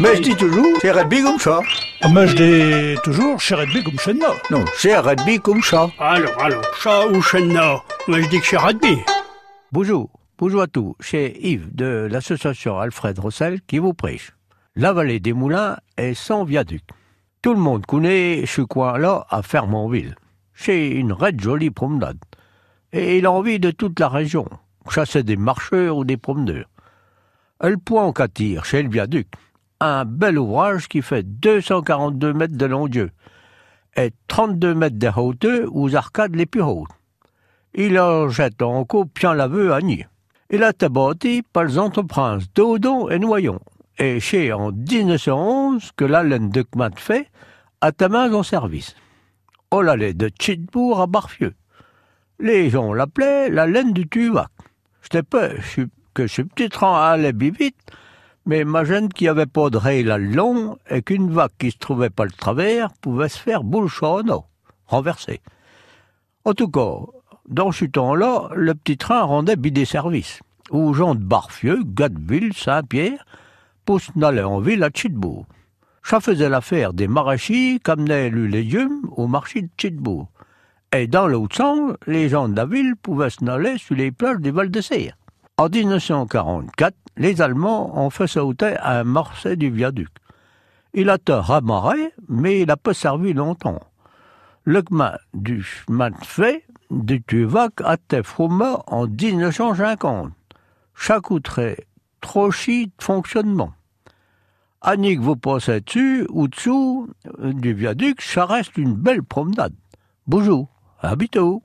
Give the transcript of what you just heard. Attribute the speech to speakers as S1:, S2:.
S1: Mais je dis toujours, c'est rugby comme ça.
S2: Mais je dis toujours, chez rugby comme chez nous.
S1: Non, c'est rugby comme ça.
S3: Alors, alors, chat ou chenna Moi, je dis que c'est rugby.
S4: Bonjour, bonjour à tous, c'est Yves de l'association Alfred Rossel qui vous prêche. La vallée des Moulins est sans viaduc. Tout le monde connaît ce coin-là à Fermonville. C'est une red jolie promenade. Et il a envie de toute la région, chasser des marcheurs ou des promeneurs. Le point qu'attire chez le viaduc, un bel ouvrage qui fait 242 mètres de longueur et 32 mètres de hauteur aux arcades les plus hautes. Il en jette encore bien l'aveu à nier. Il a été par les entreprises Dodon et Noyon, et c'est en 1911 que la laine de Kmat fait a ta main en service. On l'allait de Chitbourg à Barfieux. Les gens l'appelaient la laine du Tuvac. C'était peu que ce petit train allait vite, mais ma jeune qui avait pas de rail à long et qu'une vague qui se trouvait pas le travers pouvait se faire boule eau, renverser. En tout cas, dans ce temps-là, le petit train rendait bidé service aux gens de Barfieux, Gatteville, Saint-Pierre, pour s'en aller en ville à Chitbourg. Ça faisait l'affaire des maraîchers qui amenaient le légumes au marché de Chitbourg. Et dans l'autre sens, les gens de la ville pouvaient s'en aller sur les plages du Val de Serre. En 1944, les Allemands ont fait sauter un morceau du viaduc. Il a été ramarré, mais il n'a pas servi longtemps. Le chemin du chemin de fait du Tuvac a été formé en 1950. Ça coûterait trop chi de fonctionnement. Annick, vous passez dessus ou dessous du viaduc, ça reste une belle promenade. Bonjour, à bientôt.